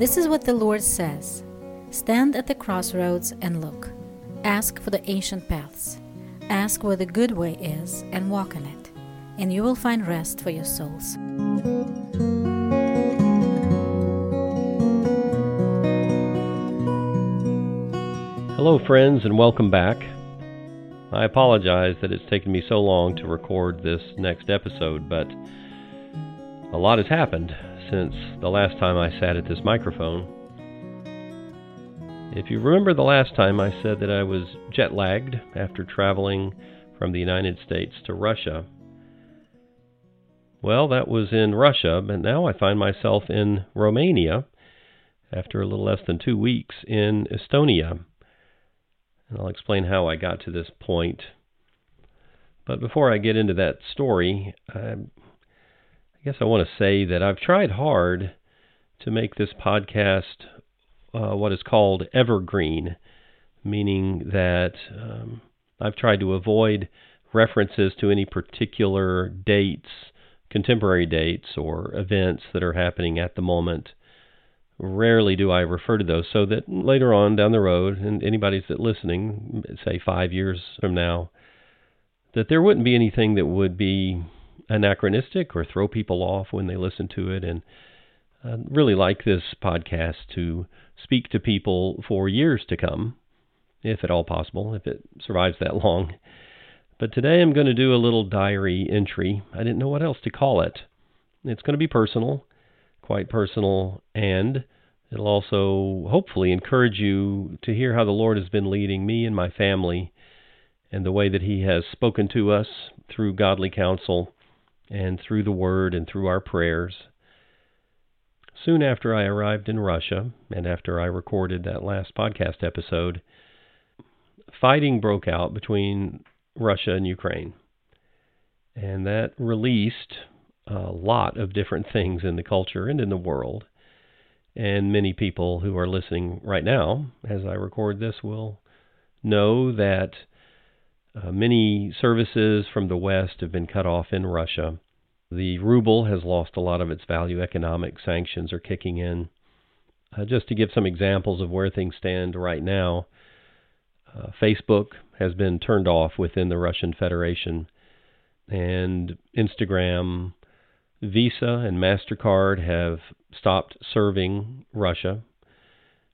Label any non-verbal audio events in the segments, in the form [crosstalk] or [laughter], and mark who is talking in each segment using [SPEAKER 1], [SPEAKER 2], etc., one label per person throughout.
[SPEAKER 1] This is what the Lord says Stand at the crossroads and look. Ask for the ancient paths. Ask where the good way is and walk in it, and you will find rest for your souls.
[SPEAKER 2] Hello, friends, and welcome back. I apologize that it's taken me so long to record this next episode, but a lot has happened since the last time I sat at this microphone. If you remember the last time I said that I was jet lagged after traveling from the United States to Russia, well, that was in Russia, but now I find myself in Romania after a little less than two weeks in Estonia and I'll explain how I got to this point. But before I get into that story, I, I guess I want to say that I've tried hard to make this podcast uh, what is called evergreen, meaning that um, I've tried to avoid references to any particular dates, contemporary dates, or events that are happening at the moment. Rarely do I refer to those so that later on down the road, and anybody that's listening, say five years from now, that there wouldn't be anything that would be anachronistic or throw people off when they listen to it. And I really like this podcast to speak to people for years to come, if at all possible, if it survives that [laughs] long. But today I'm going to do a little diary entry. I didn't know what else to call it. It's going to be personal quite personal, and it'll also hopefully encourage you to hear how the Lord has been leading me and my family and the way that He has spoken to us through godly counsel and through the Word and through our prayers. Soon after I arrived in Russia, and after I recorded that last podcast episode, fighting broke out between Russia and Ukraine. And that released a lot of different [laughs] things in the culture and in the world. And many people who are listening right now, as I record this, will know that uh, many services from the West have been cut off in Russia. The ruble has lost a lot of its value. Economic sanctions are kicking in. Uh, just to give some examples of where things stand right now, uh, Facebook has been turned off within the Russian Federation, and Instagram, Visa and MasterCard have stopped serving Russia,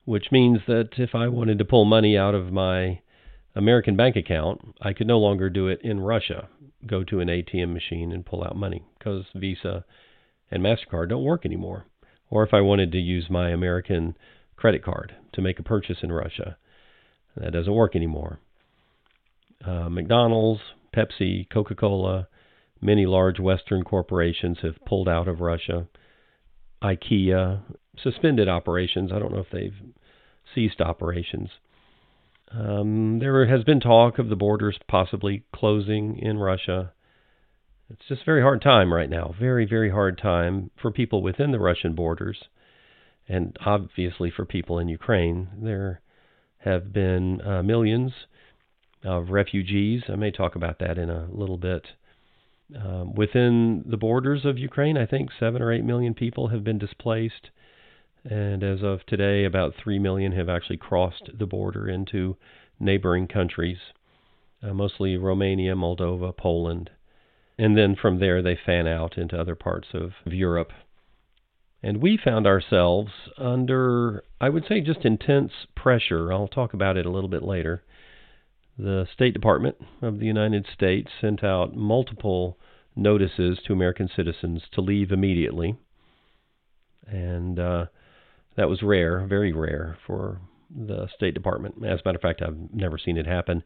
[SPEAKER 2] which means that if I wanted to pull money out of my American bank account, I could no longer do it in Russia. Go to an ATM machine and pull out money because Visa and MasterCard don't work anymore. Or if I wanted to use my American credit card to make a purchase in Russia, that doesn't work anymore. Uh, McDonald's, Pepsi, Coca Cola, Many large Western corporations have pulled out of Russia. IKEA suspended operations. I don't know if they've ceased operations. Um, there has been talk of the borders possibly closing in Russia. It's just a very hard time right now. Very, very hard time for people within the Russian borders, and obviously for people in Ukraine. There have been uh, millions of refugees. I may talk about that in a little bit. Um, within the borders of Ukraine, I think seven or eight million people have been displaced, and as of today, about three million have actually crossed the border into neighboring countries, uh, mostly Romania, Moldova, Poland, and then from there they fan out into other parts of Europe. And we found ourselves under, I would say, just intense pressure. I'll talk about it a little bit later the State Department of the United States sent out multiple notices to American citizens to leave immediately. And uh, that was rare, very rare for the State Department. As a matter of fact, I've never seen it happen.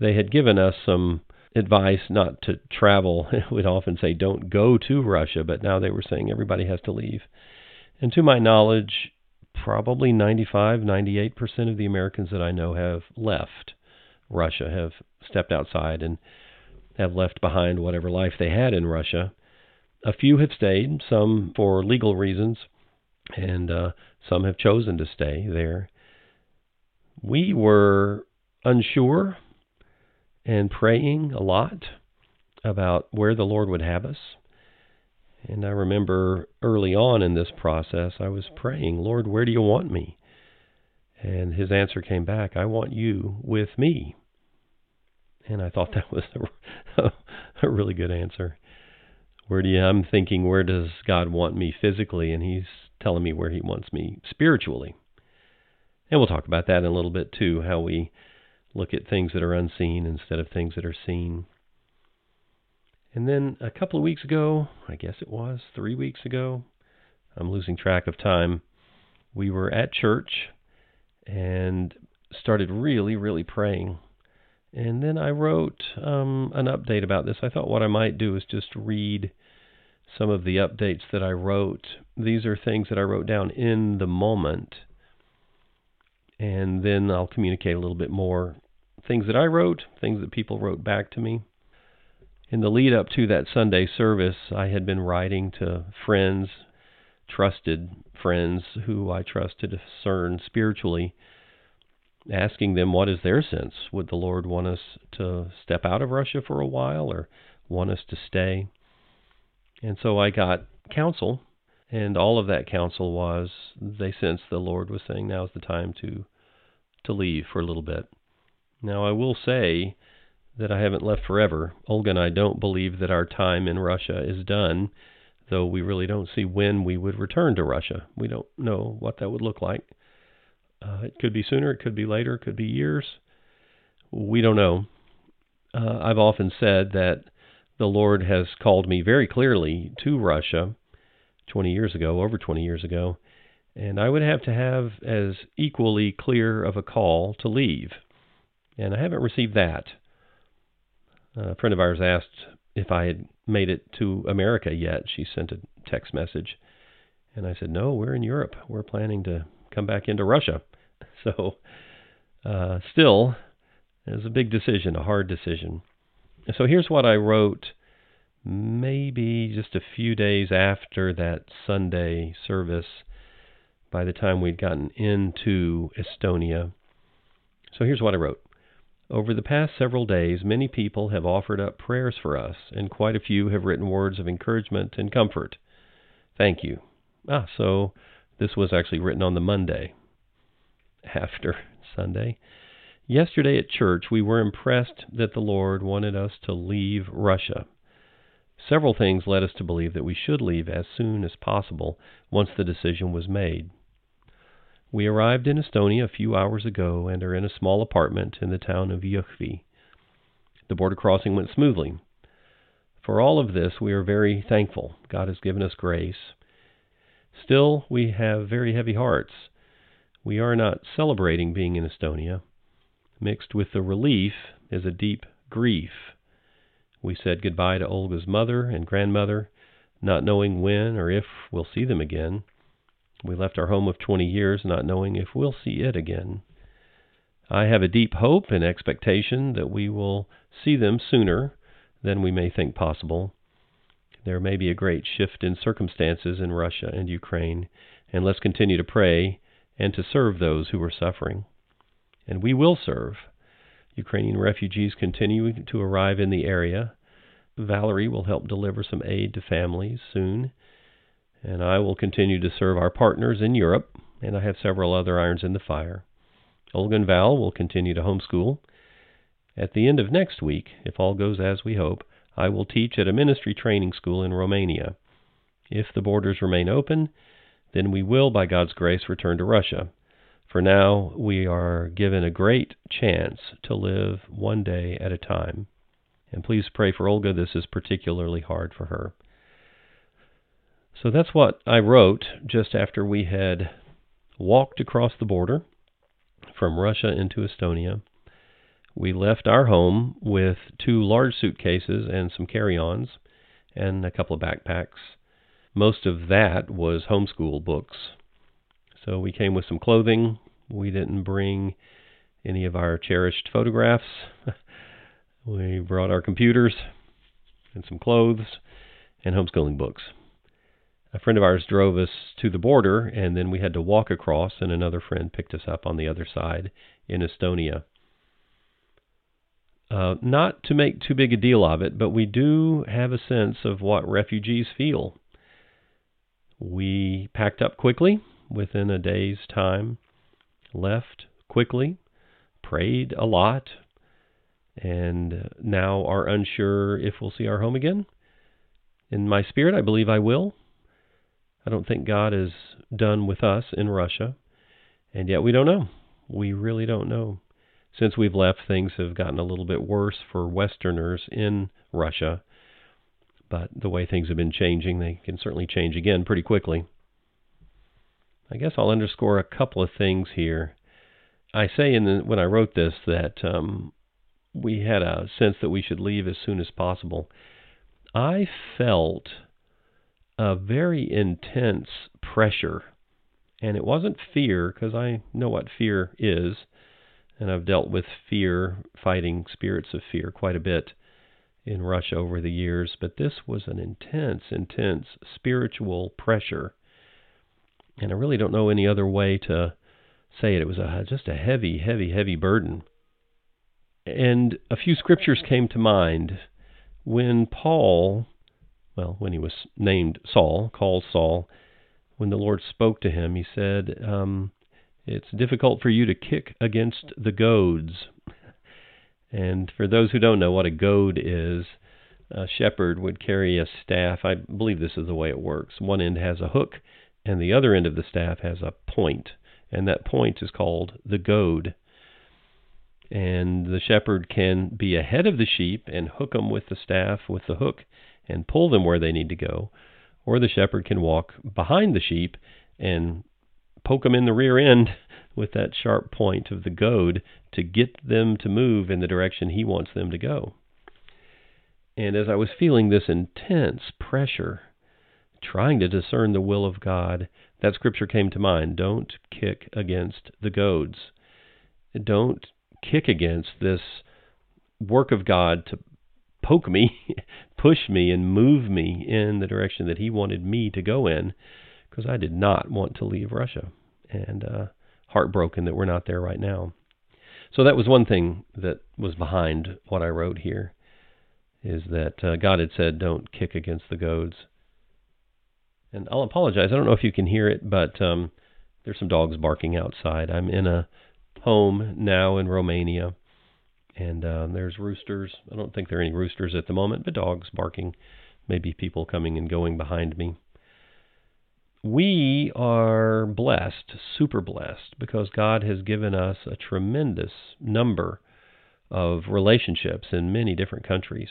[SPEAKER 2] They had given us some advice not to travel. [laughs] We'd often say don't go to Russia, but now they were saying everybody has to leave. And to my knowledge, probably 95, 98% of the Americans that I know have left. Russia have stepped outside and have left behind whatever life they had in Russia. A few have stayed, some for legal reasons, and uh, some have chosen to stay there. We were unsure and praying a lot about where the Lord would have us. And I remember early on in this process, I was praying, Lord, where do you want me? And his answer came back, I want you with me. And I thought that was a, [laughs] a really good answer. Where do you, I'm thinking, where does God want me physically? And he's telling me where he wants me spiritually. And we'll talk about that in a little bit too, how we look at things that are unseen instead of things that are seen. And then a couple of weeks ago, I guess it was three weeks ago, I'm losing track of time, we were at church and started really, really praying. And then I wrote um, an update about this. I thought what I might do is just read some of the updates that I wrote. These are things that I wrote down in the moment. And then I'll communicate a little bit more things that I wrote, things that people wrote back to me. In the lead up to that Sunday service, I had been writing to friends, trusted friends who I trust to discern spiritually, asking them what is their sense. Would the Lord want us to step out of Russia for a while or want us to stay? And so I got counsel, and all of that counsel was they sensed the Lord was saying now is the time to to leave for a little bit. Now I will say that I haven't left forever. Olga and I don't believe that our time in Russia is done, though we really don't see when we would return to Russia. We don't know what that would look like. Uh, it could be sooner, it could be later, it could be years. We don't know. Uh, I've often said that the Lord has called me very clearly to Russia 20 years ago, over 20 years ago, and I would have to have as equally clear of a call to leave. And I haven't received that. A friend of ours asked if I had made it to America yet. She sent a text message. And I said, No, we're in Europe. We're planning to come back into Russia. [laughs] So, uh, still, it was a big decision, a hard decision. So, here's what I wrote maybe just a few days after that Sunday service, by the time we'd gotten into Estonia. So, here's what I wrote. Over the past several days, many people have offered up prayers for us, and quite a few have written words of encouragement and comfort. Thank you. Ah, so this was actually written on the Monday after [laughs] Sunday. Yesterday at church, we were impressed that the Lord wanted us to leave Russia. Several things led us to believe that we should leave as soon as possible once the decision was made. We arrived in Estonia a few hours ago and are in a small apartment in the town of Jõhvi. The border crossing went smoothly. For all of this, we are very thankful. God has given us grace. Still, we have very heavy hearts. We are not celebrating being in Estonia. Mixed with the relief is a deep grief. We said goodbye to Olga's mother and grandmother, not knowing when or if we'll see them again. We left our home of 20 years not knowing if we'll see it again. I have a deep hope and expectation that we will see them sooner than we may think possible. There may be a great shift in circumstances in Russia and Ukraine, and let's continue to pray and to serve those who are suffering. And we will serve. Ukrainian refugees continue to arrive in the area. Valerie will help deliver some aid to families soon and I will continue to serve our partners in Europe, and I have several other irons in the fire. Olga and Val will continue to homeschool. At the end of next week, if all goes as we hope, I will teach at a ministry training school in Romania. If the borders remain open, then we will, by God's grace, return to Russia. For now, we are given a great chance to live one day at a time. And please pray for Olga. This is particularly hard for her. So that's what I wrote just after we had walked across the border from Russia into Estonia. We left our home with two large suitcases and some carry ons and a couple of backpacks. Most of that was homeschool books. So we came with some clothing. We didn't bring any of our cherished photographs. [laughs] we brought our computers and some clothes and homeschooling books a friend of ours drove us to the border, and then we had to walk across, and another friend picked us up on the other side in Estonia. Uh, not to make too big a deal of it, but we do have a sense of what refugees feel. We packed up quickly within a day's time, left quickly, prayed a lot, and now are unsure if we'll see our home again. In my spirit, I believe I will. I don't think God is done with us in Russia, and yet we don't know. We really don't know. Since we've left, things have gotten a little bit worse for Westerners in Russia, but the way things have been changing, they can certainly change again pretty quickly. I guess I'll underscore a couple of things here. I say in the, when I wrote this that um, we had a sense that we should leave as soon as possible. I felt a very intense pressure, and it wasn't fear because I know what fear is, and I've dealt with fear, fighting spirits of fear quite a bit in Russia over the years, but this was an intense, intense spiritual pressure. And I really don't know any other way to say it. It was a, just a heavy, heavy, heavy burden. And a few scriptures came to mind when Paul, well, when he was named Saul, called Saul, when the Lord spoke to him, he said, um, It's difficult for you to kick against the goads. And for those who don't know what a goad is, a shepherd would carry a staff. I believe this is the way it works. One end has a hook, and the other end of the staff has a point, and that point is called the goad. And the shepherd can be ahead of the sheep and hook them with the staff with the hook and pull them where they need to go, or the shepherd can walk behind the sheep and poke them in the rear end [laughs] with that sharp point of the goad to get them to move in the direction he wants them to go. And as I was feeling this intense pressure, trying to discern the will of God, that scripture came to mind. Don't kick against the goads. Don't kick against this work of God to poke me, [laughs] push me, and move me in the direction that He wanted me to go in, because I did not want to leave Russia. And uh, heartbroken that we're not there right now. So that was one thing that was behind what I wrote here, is that uh, God had said, "Don't kick against the goads." And I'll apologize. I don't know if you can hear it, but um, there's some dogs barking outside. I'm in a home now in Romania, and uh, there's roosters. I don't think there are any roosters at the moment, but dogs barking. Maybe people coming and going behind me we are blessed, super blessed, because God has given us a tremendous number of relationships in many different countries.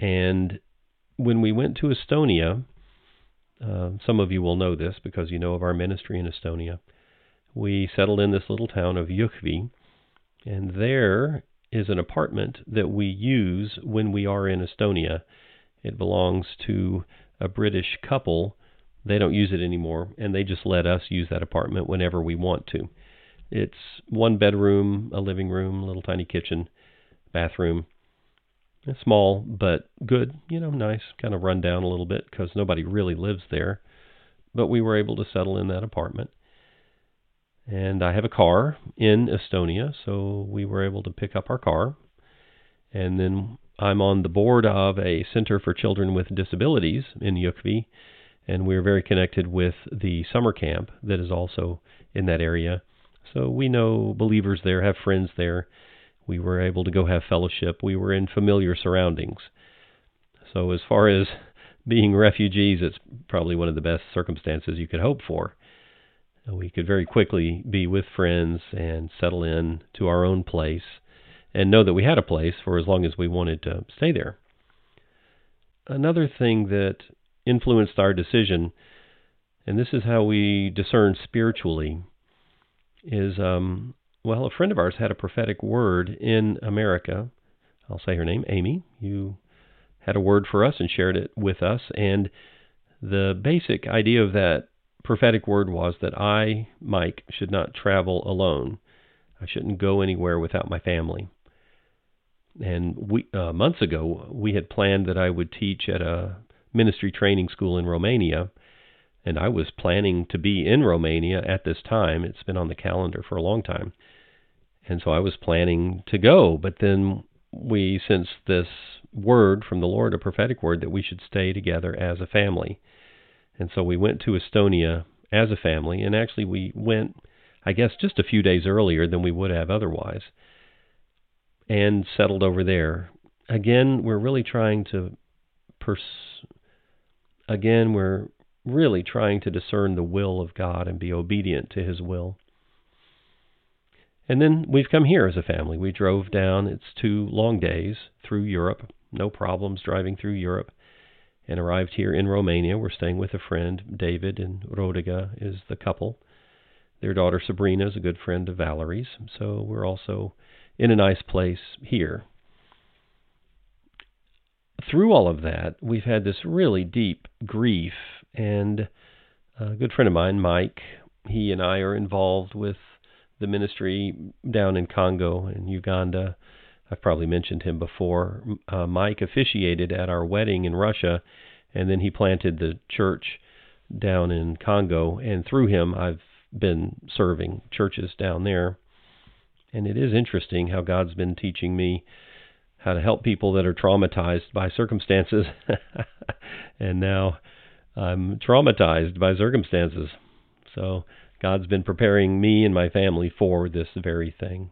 [SPEAKER 2] And when we went to Estonia, uh, some of you will know this because you know of our ministry in Estonia. We settled in this little town of Jõhvi, and there is an apartment that we use when we are in Estonia. It belongs to a British couple they don't use it anymore, and they just let us use that apartment whenever we want to. It's one bedroom, a living room, a little tiny kitchen, bathroom. It's small, but good, you know, nice, kind of run down a little bit because nobody really lives there. But we were able to settle in that apartment. And I have a car in Estonia, so we were able to pick up our car. And then I'm on the board of a Center for Children with Disabilities in Jõhvi, and we're very connected with the summer camp that is also in that area. So we know believers there, have friends there. We were able to go have fellowship. We were in familiar surroundings. So as far as [laughs] being refugees, it's probably one of the best circumstances you could hope for. We could very quickly be with friends and settle in to our own place and know that we had a place for as long as we wanted to stay there. Another thing that influenced our decision, and this is how we discern spiritually, is um, well, a friend of ours had a prophetic word in America. I'll say her name, Amy. You had a word for us and shared it with us, and the basic idea of that prophetic word was that I, Mike, should not travel alone. I shouldn't go anywhere without my family. And we, uh, months ago, we had planned that I would teach at a ministry training school in Romania. And I was planning to be in Romania at this time. It's been on the calendar for a long time. And so I was planning to go. But then we sensed this word from the Lord, a prophetic word, that we should stay together as a family. And so we went to Estonia as a family, and actually we went, I guess, just a few days earlier than we would have otherwise, and settled over there. Again, we're really trying to pers- again, we're really trying to discern the will of God and be obedient to His will. And then we've come here as a family. We drove down, it's two long days through Europe, no problems driving through Europe, and arrived here in Romania. We're staying with a friend, David and Rodica is the couple. Their daughter Sabrina is a good friend of Valerie's, so we're also in a nice place here through all of that, we've had this really deep grief. And a good friend of mine, Mike, he and I are involved with the ministry down in Congo and Uganda. I've probably mentioned him before. Uh, Mike officiated at our wedding in Russia, and then he planted the church down in Congo. And through him, I've been serving churches down there. And it is interesting how God's been teaching me how to help people that are traumatized by circumstances. [laughs] and now I'm traumatized by circumstances. So God's been preparing me and my family for this very thing.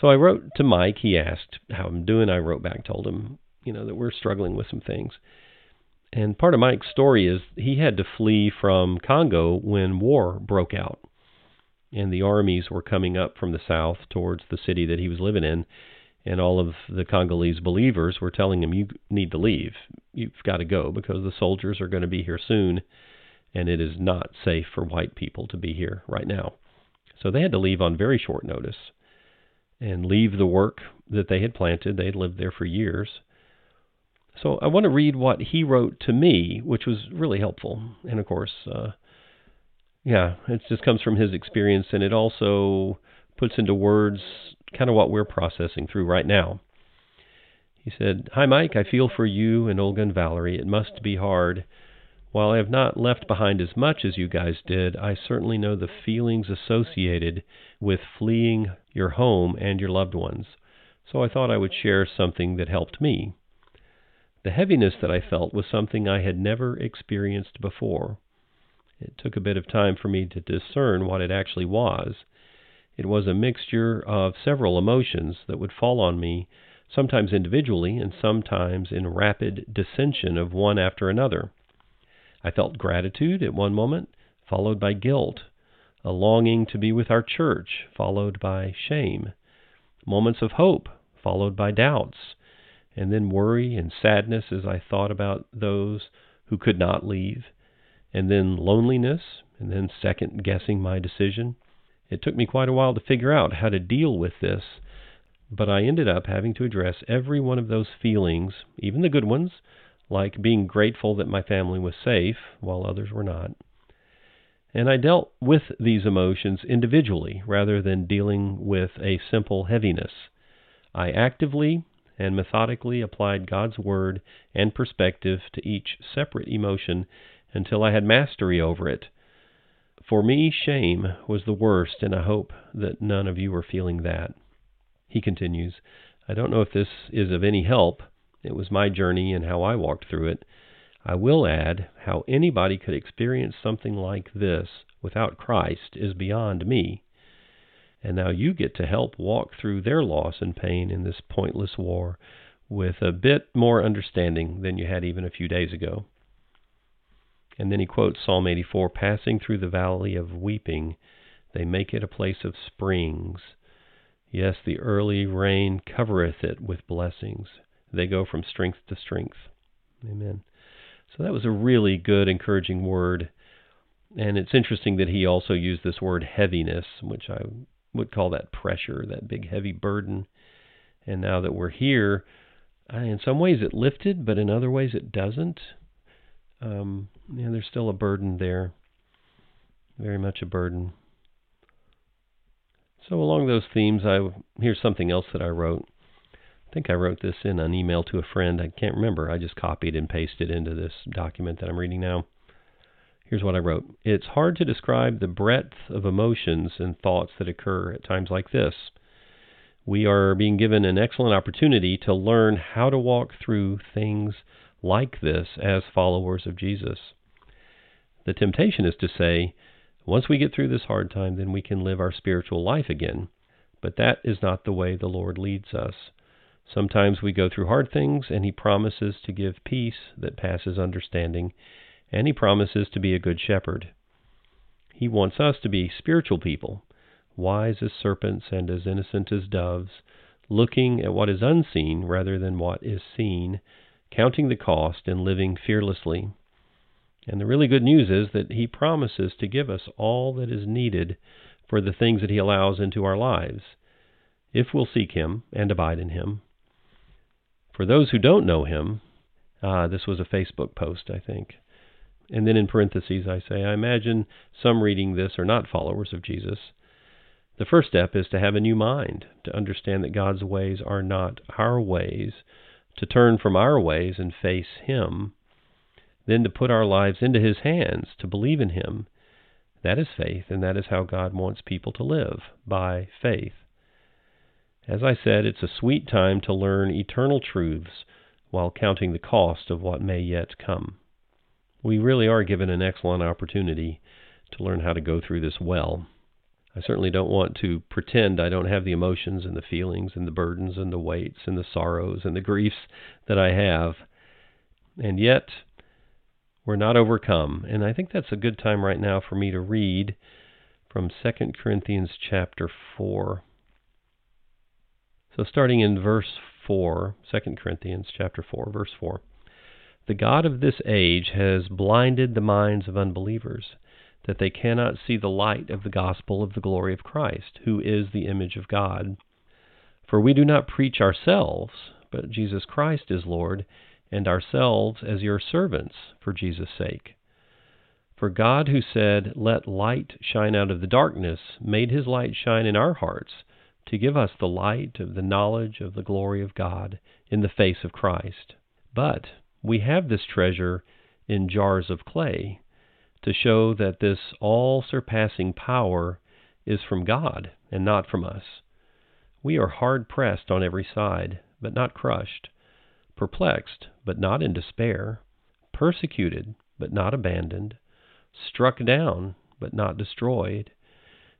[SPEAKER 2] So I wrote to Mike. He asked how I'm doing. I wrote back, told him, you know, that we're struggling with some things. And part of Mike's story is he had to flee from Congo when war broke out. And the armies were coming up from the south towards the city that he was living in and all of the Congolese believers were telling him, "You need to leave. You've got to go because the soldiers are going to be here soon, and it is not safe for white people to be here right now." So they had to leave on very short notice and leave the work that they had planted. They had lived there for years. So I want to read what he wrote to me, which was really helpful. And of course, uh, yeah, it just comes from his experience, and it also puts into words kind of what we're processing through right now. He said, Hi, Mike. I feel for you and Olga and Valerie. It must be hard. While I have not left behind as much as you guys did, I certainly know the feelings associated with fleeing your home and your loved ones. So I thought I would share something that helped me. The heaviness that I felt was something I had never experienced before. It took a bit of time for me to discern what it actually was. It was a mixture of several emotions that would fall on me, sometimes individually and sometimes in rapid dissension of one after another. I felt gratitude at one moment, followed by guilt, a longing to be with our church, followed by shame, moments of hope, followed by doubts, and then worry and sadness as I thought about those who could not leave, and then loneliness, and then second guessing my decision. It took me quite a while to figure out how to deal with this, but I ended up having to address every one of those feelings, even the good ones, like being grateful that my family was safe while others were not. And I dealt with these emotions individually rather than dealing with a simple heaviness. I actively and methodically applied God's Word and perspective to each separate emotion until I had mastery over it for me, shame was the worst, and I hope that none of you are feeling that. He continues, I don't know if this is of any help. It was my journey and how I walked through it. I will add how anybody could experience something like this without Christ is beyond me. And now you get to help walk through their loss and pain in this pointless war with a bit more understanding than you had even a few days ago. And then he quotes Psalm 84 Passing through the valley of weeping, they make it a place of springs. Yes, the early rain covereth it with blessings. They go from strength to strength. Amen. So that was a really good, encouraging word. And it's interesting that he also used this word heaviness, which I would call that pressure, that big, heavy burden. And now that we're here, in some ways it lifted, but in other ways it doesn't. Um, there's still a burden there. Very much a burden. So along those themes, I here's something else that I wrote. I think I wrote this in an email to a friend. I can't remember. I just copied and pasted into this document that I'm reading now. Here's what I wrote. It's hard to describe the breadth of emotions and thoughts that occur at times like this. We are being given an excellent opportunity to learn how to walk through things like this as followers of Jesus. The temptation is to say, once we get through this hard time, then we can live our spiritual life again. But that is not the way the Lord leads us. Sometimes we go through hard things, and He promises to give peace that passes understanding, and He promises to be a good shepherd. He wants us to be spiritual people, wise as serpents and as innocent as doves, looking at what is unseen rather than what is seen, counting the cost and living fearlessly. And the really good news is that He promises to give us all that is needed for the things that He allows into our lives, if we'll seek Him and abide in Him. For those who don't know Him, ah, this was a Facebook post, I think. And then in parentheses, I say, I imagine some reading this are not followers of Jesus. The first step is to have a new mind, to understand that God's ways are not our ways, to turn from our ways and face Him, then to put our lives into His hands, to believe in Him, that is faith, and that is how God wants people to live, by faith. As I said, it's a sweet time to learn eternal truths while counting the cost of what may yet come. We really are given an excellent opportunity to learn how to go through this well. I certainly don't want to pretend I don't have the emotions and the feelings and the burdens and the weights and the sorrows and the griefs that I have. And yet, we're not overcome. And I think that's a good time right now for me to read from 2 Corinthians chapter 4. So starting in verse 4, 2 Corinthians chapter 4, verse 4. The God of this age has blinded the minds of unbelievers, that they cannot see the light of the gospel of the glory of Christ, who is the image of God. For we do not preach ourselves, but Jesus Christ is Lord, and ourselves as your servants for Jesus' sake. For God, who said, Let light shine out of the darkness, made his light shine in our hearts to give us the light of the knowledge of the glory of God in the face of Christ. But we have this treasure in jars of clay to show that this all surpassing power is from God and not from us. We are hard pressed on every side, but not crushed perplexed, but not in despair, persecuted, but not abandoned, struck down, but not destroyed.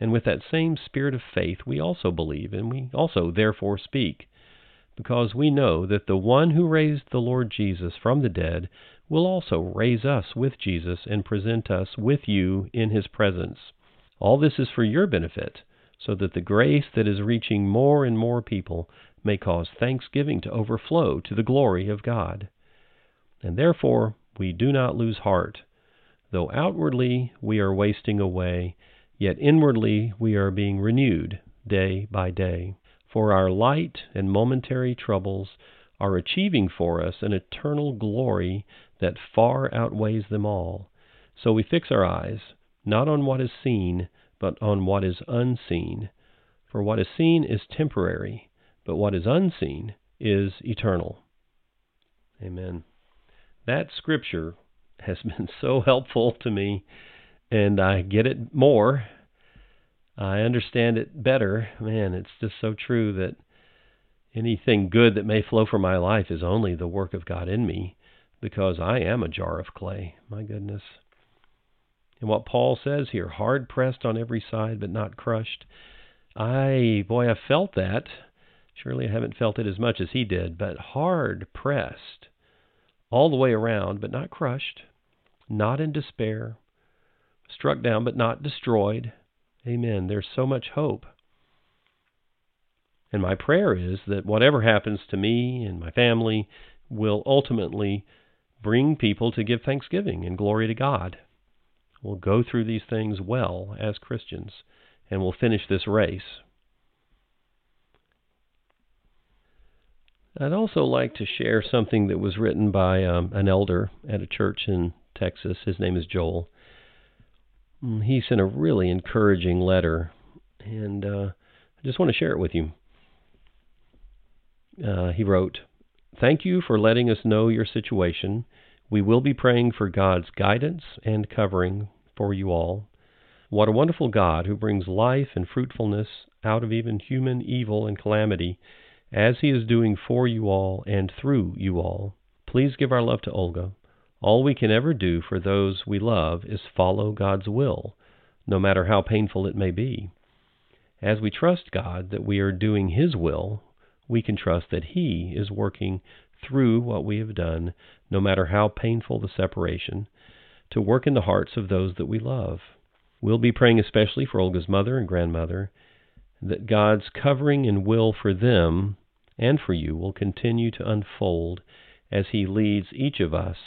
[SPEAKER 2] And with that same spirit of faith we also believe, and we also therefore speak, because we know that the one who raised the Lord Jesus from the dead will also raise us with Jesus and present us with you in his presence. All this is for your benefit, so that the grace that is reaching more and more people may cause thanksgiving to overflow to the glory of God. And therefore we do not lose heart. Though outwardly we are wasting away, yet inwardly we are being renewed day by day. For our light and momentary troubles are achieving for us an eternal glory that far outweighs them all. So we fix our eyes, not on what is seen, but on what is unseen. For what is seen is temporary, but what is unseen is eternal. Amen. That scripture has [laughs] been so helpful to me, and I get it more. I understand it better. Man, it's just so true that anything good that may flow from my life is only the work of God in me because I am a jar of clay. My goodness. And what Paul says here, hard pressed on every side but not crushed. I, boy, I felt that. Surely I haven't felt it as much as he did, but hard pressed all the way around, but not crushed, not in despair, struck down, but not destroyed. Amen. There's so much hope. And my prayer is that whatever happens to me and my family will ultimately bring people to give thanksgiving and glory to God. We'll go through these things well as Christians, and we'll finish this race I'd also like to share something that was written by um, an elder at a church in Texas. His name is Joel. Mm, he sent a really encouraging letter, and uh, I just want to share it with you. Uh, he wrote, Thank you for letting us know your situation. We will be praying for God's guidance and covering for you all. What a wonderful God who brings life and fruitfulness out of even human evil and calamity, as He is doing for you all and through you all. Please give our love to Olga. All we can ever do for those we love is follow God's will, no matter how painful it may be. As we trust God that we are doing His will, we can trust that He is working through what we have done, no matter how painful the separation, to work in the hearts of those that we love. We'll be praying especially for Olga's mother and grandmother, that God's covering and will for them and for you will continue to unfold as He leads each of us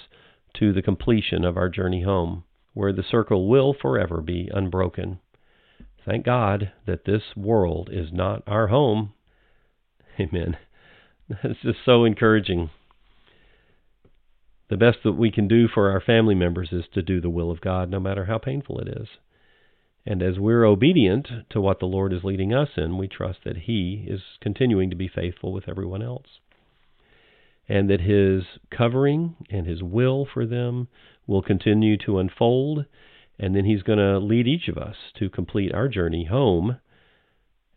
[SPEAKER 2] to the completion of our journey home, where the circle will forever be unbroken. Thank God that this world is not our home. [laughs] Amen. That's just so encouraging. The best that we can do for our family members is to do the will of God, no matter how painful it is. And as we're obedient to what the Lord is leading us in, we trust that He is continuing to be faithful with everyone else and that His covering and His will for them will continue to unfold. And then He's going to lead each of us to complete our journey home.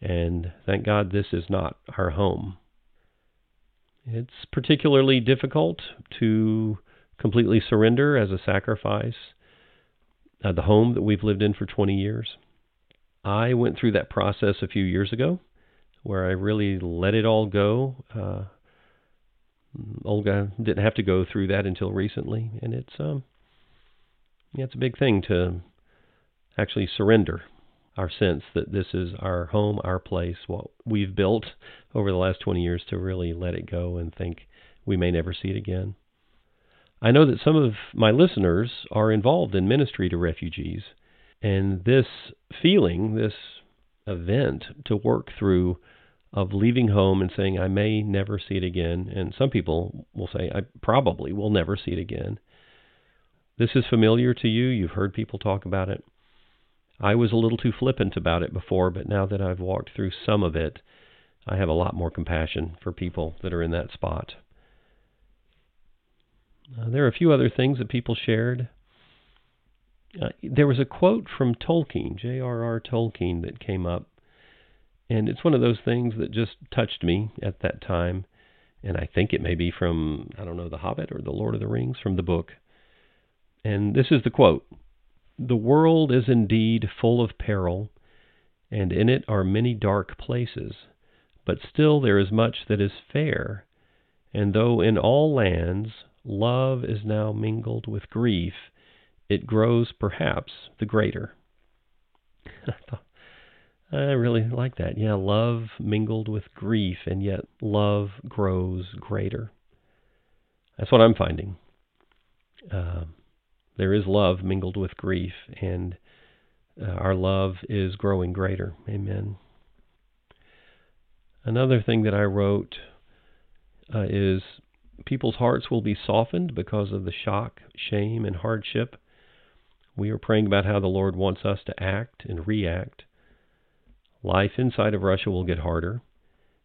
[SPEAKER 2] And thank God this is not our home. It's particularly difficult to completely surrender as a sacrifice uh, the home that we've lived in for 20 years. I went through that process a few years ago where I really let it all go. Uh, Olga didn't have to go through that until recently, and it's um, yeah, it's a big thing to actually surrender our sense that this is our home, our place, what we've built over the last 20 years to really let it go and think we may never see it again. I know that some of my listeners are involved in ministry to refugees, and this feeling, this event to work through of leaving home and saying, I may never see it again. And some people will say, I probably will never see it again. This is familiar to you. You've heard people talk about it. I was a little too flippant about it before, but now that I've walked through some of it, I have a lot more compassion for people that are in that spot. Uh, there are a few other things that people shared. Uh, there was a quote from Tolkien, J.R.R. Tolkien, that came up and it's one of those things that just touched me at that time. And I think it may be from, I don't know, The Hobbit or The Lord of the Rings from the book. And this is the quote The world is indeed full of peril, and in it are many dark places. But still there is much that is fair. And though in all lands love is now mingled with grief, it grows perhaps the greater. [laughs] I thought I really like that. Yeah, love mingled with grief, and yet love grows greater. That's what I'm finding. Uh, there is love mingled with grief, and uh, our love is growing greater. Amen. Another thing that I wrote uh, is people's hearts will be softened because of the shock, shame, and hardship. We are praying about how the Lord wants us to act and react Life inside of Russia will get harder,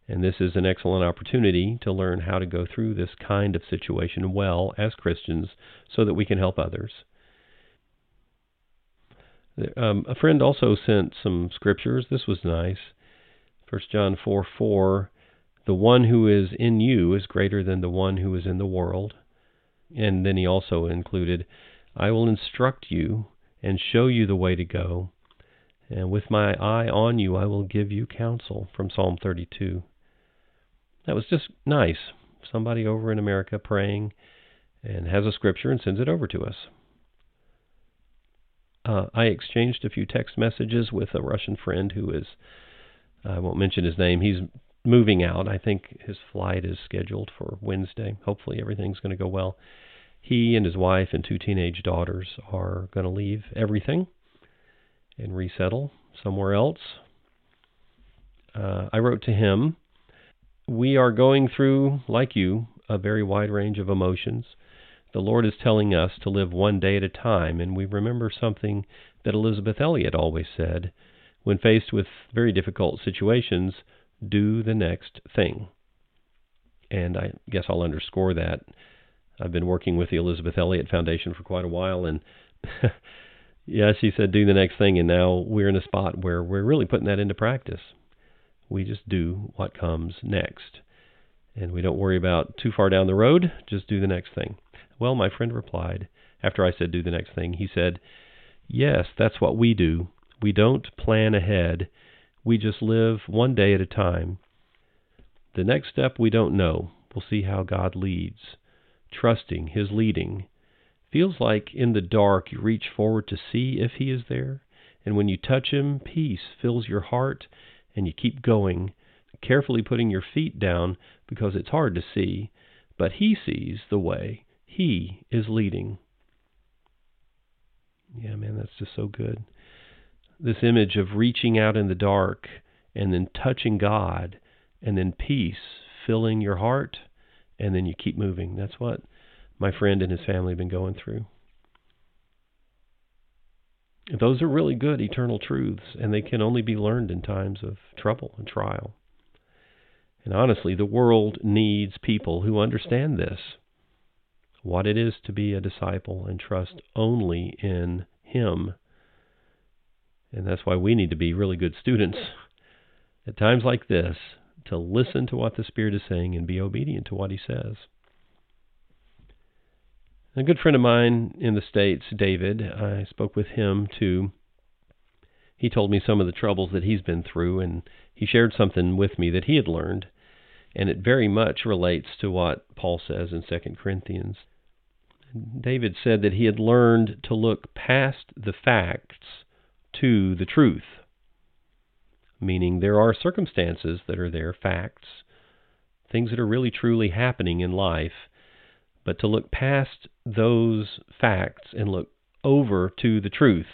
[SPEAKER 2] and this is an excellent opportunity to learn how to go through this kind of situation well as Christians so that we can help others. Um, a friend also sent some scriptures. This was nice. 1 John 4 4 The one who is in you is greater than the one who is in the world. And then he also included, I will instruct you and show you the way to go. And with my eye on you, I will give you counsel from Psalm 32. That was just nice. Somebody over in America praying and has a scripture and sends it over to us. Uh, I exchanged a few text messages with a Russian friend who is, I won't mention his name, he's moving out. I think his flight is scheduled for Wednesday. Hopefully, everything's going to go well. He and his wife and two teenage daughters are going to leave everything and resettle somewhere else. Uh, I wrote to him, We are going through, like you, a very wide range of emotions. The Lord is telling us to live one day at a time, and we remember something that Elisabeth Elliot always said when faced with very difficult situations, do the next thing. And I guess I'll underscore that. I've been working with the Elisabeth Elliot Foundation for quite a while, and [laughs] yeah, she said do the next thing, and now we're in a spot where we're really putting that into practice. We just do what comes next. And we don't worry about too far down the road, just do the next thing. Well, my friend replied, after I said do the next thing, he said, Yes, that's what we do. We don't plan ahead. We just live one day at a time. The next step we don't know. We'll see how God leads. Trusting His leading. Feels like in the dark you reach forward to see if He is there. And when you touch Him, peace fills your heart and you keep going, carefully putting your feet down because it's hard to see. But He sees the way. He is leading. Yeah, man, that's just so good. This image of reaching out in the dark and then touching God and then peace filling your heart and then you keep moving. That's what my friend and his family have been going through. Those are really good eternal truths, and they can only be learned in times of trouble and trial. And honestly, the world needs people who understand this what it is to be a disciple and trust only in Him. And that's why we need to be really good students at times like this to listen to what the Spirit is saying and be obedient to what He says. A good friend of mine in the States, David, I spoke with him too. He told me some of the troubles that he's been through, and he shared something with me that he had learned, and it very much relates to what Paul says in 2 Corinthians. David said that he had learned to look past the facts to the truth, meaning there are circumstances that are there, facts, things that are really truly happening in life, but to look past those facts and look over to the truth.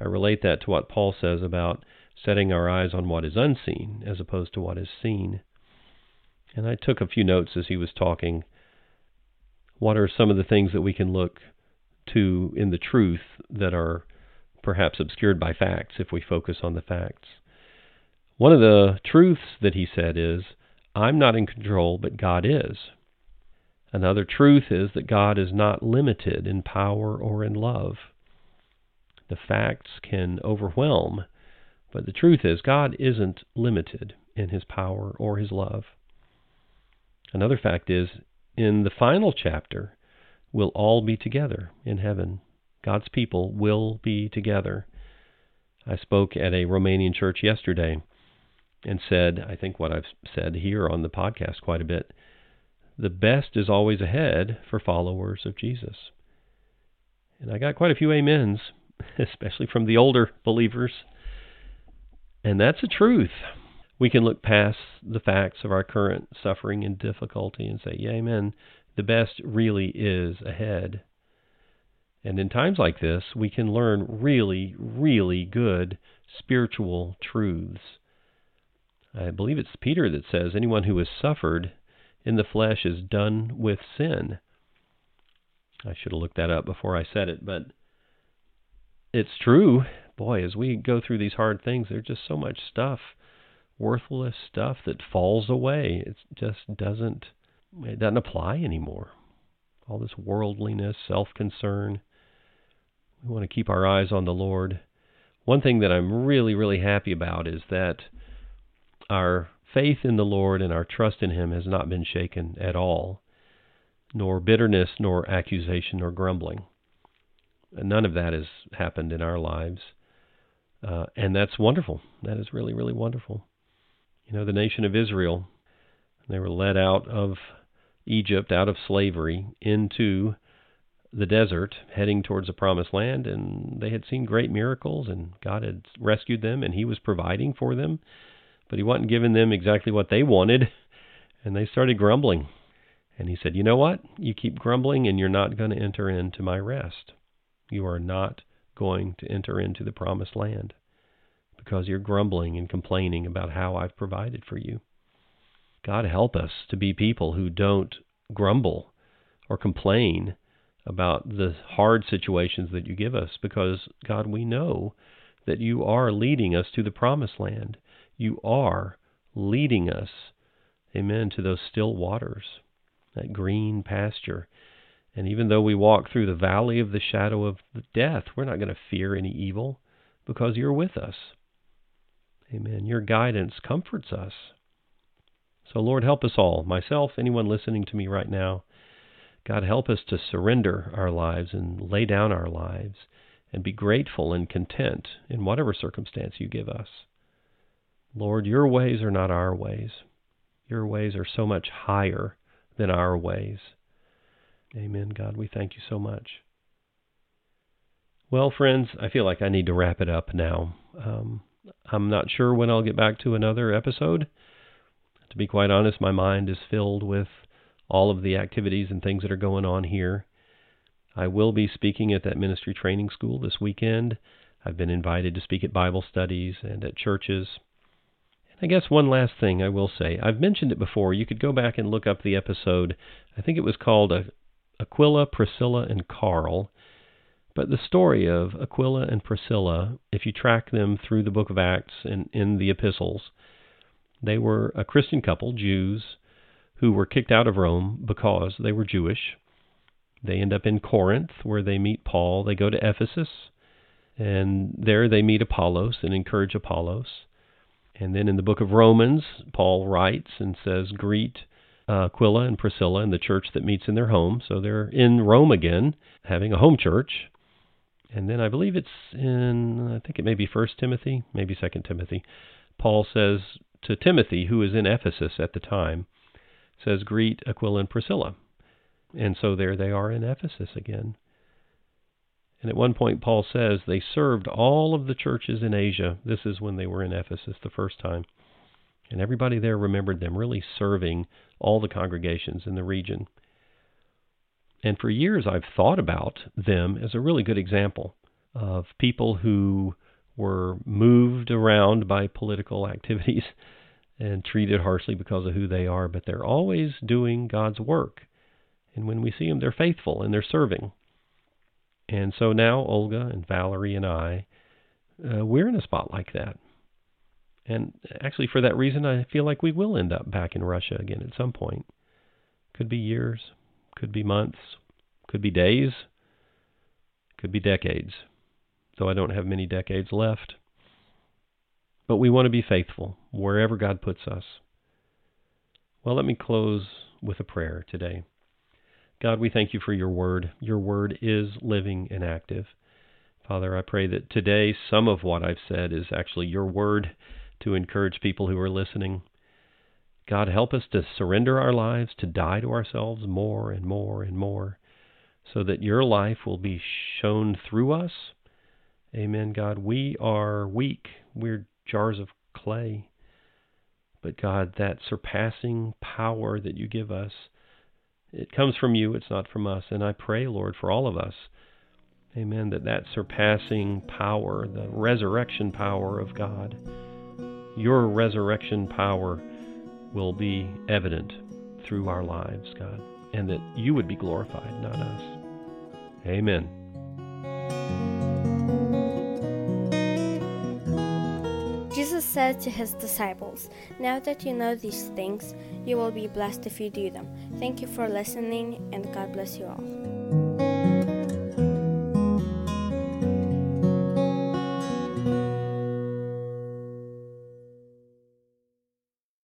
[SPEAKER 2] I relate that to what Paul says about setting our eyes on what is unseen as opposed to what is seen. And I took a few notes as he was talking what are some of the things that we can look to in the truth that are perhaps obscured by facts if we focus on the facts. One of the truths that he said is, I'm not in control, but God is. Another truth is that God is not limited in power or in love. The facts can overwhelm, but the truth is God isn't limited in his power or his love. Another fact is in the final chapter, we'll all be together in heaven. God's people will be together. I spoke at a Romanian church yesterday and said, I think what I've said here on the podcast quite a bit the best is always ahead for followers of Jesus. And I got quite a few amens, [laughs] especially from the older believers. And that's the truth we can look past the facts of our current suffering and difficulty and say, yeah, amen, the best really is ahead. And in times like this, we can learn really, really good spiritual truths. I believe it's Peter that says, anyone who has suffered in the flesh is done with sin. I should have looked that up before I said it, but it's true. Boy, as we go through these hard things, there's just so much stuff worthless stuff that falls away. It just doesn't it doesn't apply anymore. All this worldliness, self-concern. We want to keep our eyes on the Lord. One thing that I'm really really happy about is that our faith in the Lord and our trust in him has not been shaken at all. Nor bitterness, nor accusation, nor grumbling. None of that has happened in our lives. Uh, and that's wonderful. That is really, really wonderful you know, the nation of Israel. They were led out of Egypt, out of slavery, into the desert, heading towards the promised land, and they had seen great miracles, and God had rescued them, and He was providing for them, but He wasn't giving them exactly what they wanted, [laughs] and they started grumbling. And He said, You know what? You keep grumbling, and you're not going to enter into my rest. You are not going to enter into the promised land because you're grumbling and complaining about how I've provided for you. God help us to be people who don't grumble or complain about the hard situations that you give us because God we know that you are leading us to the promised land. You are leading us, amen, to those still waters, that green pasture. And even though we walk through the valley of the shadow of death, we're not going to fear any evil because you're with us. Amen. Your guidance comforts us. So, Lord, help us all, myself, anyone listening to me right now. God, help us to surrender our lives and lay down our lives and be grateful and content in whatever circumstance you give us. Lord, your ways are not our ways. Your ways are so much higher than our ways. Amen, God. We thank you so much. Well, friends, I feel like I need to wrap it up now. Um, I'm not sure when I'll get back to another episode. To be quite honest, my mind is filled with all of the activities and things that are going on here. I will be speaking at that ministry training school this weekend. I've been invited to speak at Bible studies and at churches. I guess one last thing I will say. I've mentioned it before. You could go back and look up the episode. I think it was called Aquila, Priscilla, and Carl. But the story of Aquila and Priscilla, if you track them through the book of Acts and in the epistles, they were a Christian couple, Jews, who were kicked out of Rome because they were Jewish. They end up in Corinth, where they meet Paul. They go to Ephesus, and there they meet Apollos and encourage Apollos. And then in the book of Romans, Paul writes and says, Greet uh, Aquila and Priscilla and the church that meets in their home. So they're in Rome again, having a home church. And then I believe it's in, I think it may be First Timothy, maybe Second Timothy. Paul says to Timothy, who is in Ephesus at the time, says, Greet Aquila and Priscilla. And so there they are in Ephesus again. And at one point, Paul says they served all of the churches in Asia. This is when they were in Ephesus the first time. And everybody there remembered them really serving all the congregations in the region. And for years, I've thought about them as a really good example of people who were moved around by political activities [laughs] and treated harshly because of who they are, but they're always doing God's work. And when we see them, they're faithful and they're serving. And so now Olga and Valerie and I, uh, we're in a spot like that. And actually, for that reason, I feel like we will end up back in Russia again at some point. Could be years, could be months, could be days, could be decades. Though I don't have many decades left. But we want to be faithful wherever God puts us. Well, let me close with a prayer today. God, we thank you for your word. Your word is living and active. Father, I pray that today some of what I've said is actually your word to encourage people who are listening. God, help us to surrender our lives, to die to ourselves more and more and more, so that your life will be shown through us. Amen, God. We are weak. We're jars of clay. But God, that surpassing power that you give us, it comes from you, it's not from us. And I pray, Lord, for all of us, amen, that that surpassing power, the resurrection power of God, your resurrection power will be evident through our lives, God, and that you would be glorified, not us. Amen.
[SPEAKER 3] Said to his disciples, Now that you know these things, you will be blessed if you do them. Thank you for listening, and God bless you all.